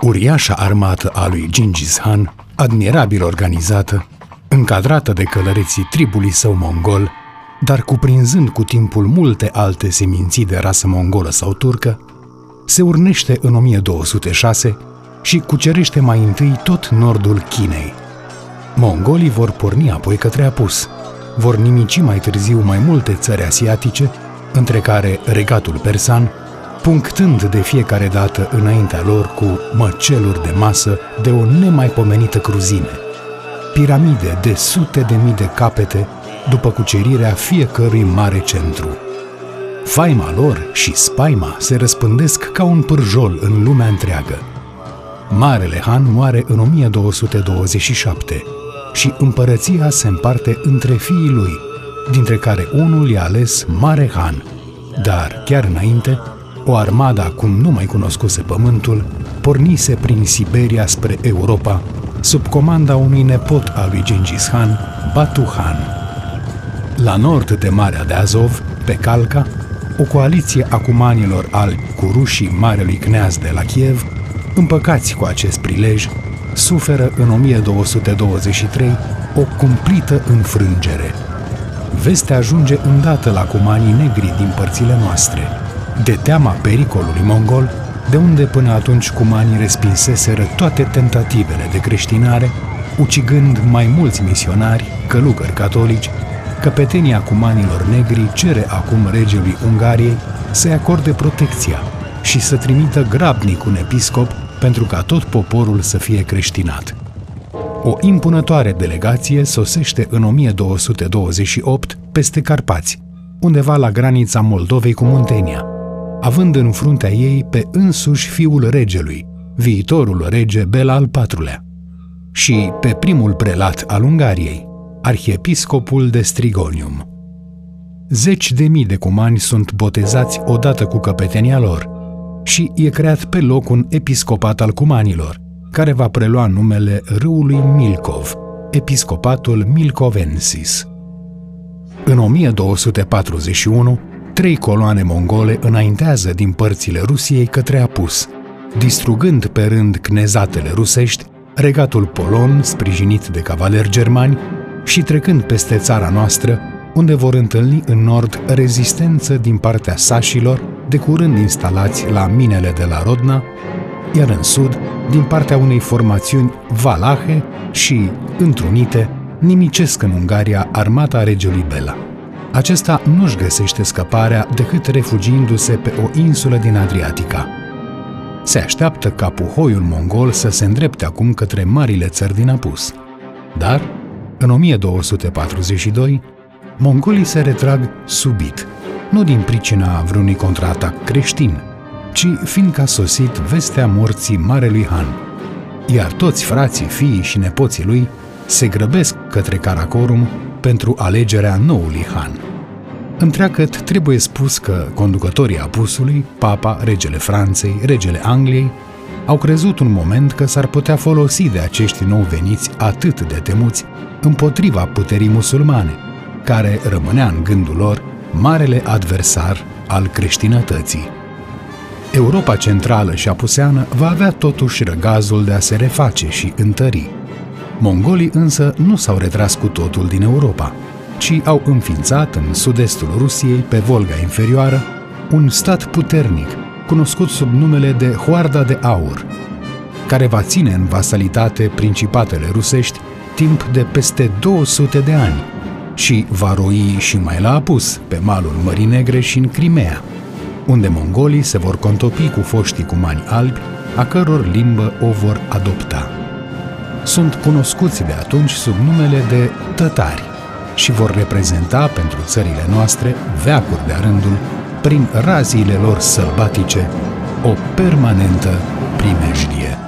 Uriașa armată a lui Gingis Khan, admirabil organizată, încadrată de călăreții tribului său mongol, dar cuprinzând cu timpul multe alte seminții de rasă mongolă sau turcă, se urnește în 1206 și cucerește mai întâi tot nordul Chinei. Mongolii vor porni apoi către apus, vor nimici mai târziu mai multe țări asiatice, între care regatul persan, punctând de fiecare dată înaintea lor cu măceluri de masă de o nemaipomenită cruzime. Piramide de sute de mii de capete după cucerirea fiecărui mare centru. Faima lor și spaima se răspândesc ca un pârjol în lumea întreagă. Marele Han moare în 1227 și împărăția se împarte între fiii lui, dintre care unul i-a ales Mare Han. Dar, chiar înainte, o armada cum nu mai cunoscuse pământul, pornise prin Siberia spre Europa, sub comanda unui nepot al lui Gengis Khan, Batu Khan. La nord de Marea de Azov, pe Calca, o coaliție a cumanilor albi cu rușii Marelui Cneaz de la Kiev, împăcați cu acest prilej, suferă în 1223 o cumplită înfrângere. Vestea ajunge îndată la cumanii negri din părțile noastre – de teama pericolului mongol, de unde până atunci cumanii respinseseră toate tentativele de creștinare, ucigând mai mulți misionari, călugări catolici, căpetenia cumanilor negri cere acum regelui Ungariei să-i acorde protecția și să trimită grabnic un episcop pentru ca tot poporul să fie creștinat. O impunătoare delegație sosește în 1228 peste Carpați, undeva la granița Moldovei cu Muntenia – având în fruntea ei pe însuși fiul regelui, viitorul rege Bela al IV-lea, și pe primul prelat al Ungariei, arhiepiscopul de Strigonium. Zeci de mii de cumani sunt botezați odată cu căpetenia lor și e creat pe loc un episcopat al cumanilor, care va prelua numele râului Milkov, episcopatul Milcovensis. În 1241, trei coloane mongole înaintează din părțile Rusiei către Apus, distrugând pe rând cnezatele rusești, regatul polon sprijinit de cavaleri germani și trecând peste țara noastră, unde vor întâlni în nord rezistență din partea sașilor, de curând instalați la minele de la Rodna, iar în sud, din partea unei formațiuni valahe și, întrunite, nimicesc în Ungaria armata regelui Bela acesta nu-și găsește scăparea decât refugiindu-se pe o insulă din Adriatica. Se așteaptă ca puhoiul mongol să se îndrepte acum către marile țări din apus. Dar, în 1242, mongolii se retrag subit, nu din pricina vreunui contraatac creștin, ci fiindcă a sosit vestea morții Marelui Han. Iar toți frații, fiii și nepoții lui se grăbesc către Karakorum pentru alegerea noului Han. Întreagăt trebuie spus că conducătorii apusului, papa, regele Franței, regele Angliei, au crezut un moment că s-ar putea folosi de acești nou veniți atât de temuți împotriva puterii musulmane, care rămânea în gândul lor marele adversar al creștinătății. Europa centrală și apuseană va avea totuși răgazul de a se reface și întări. Mongolii însă nu s-au retras cu totul din Europa, ci au înființat în sud-estul Rusiei, pe Volga inferioară, un stat puternic, cunoscut sub numele de Hoarda de Aur, care va ține în vasalitate principatele rusești timp de peste 200 de ani și va roi și mai la apus pe malul Mării Negre și în Crimea, unde mongolii se vor contopi cu foștii cumani albi, a căror limbă o vor adopta. Sunt cunoscuți de atunci sub numele de tătari și vor reprezenta pentru țările noastre, veacuri de rândul, prin raziile lor sălbatice, o permanentă primejdie.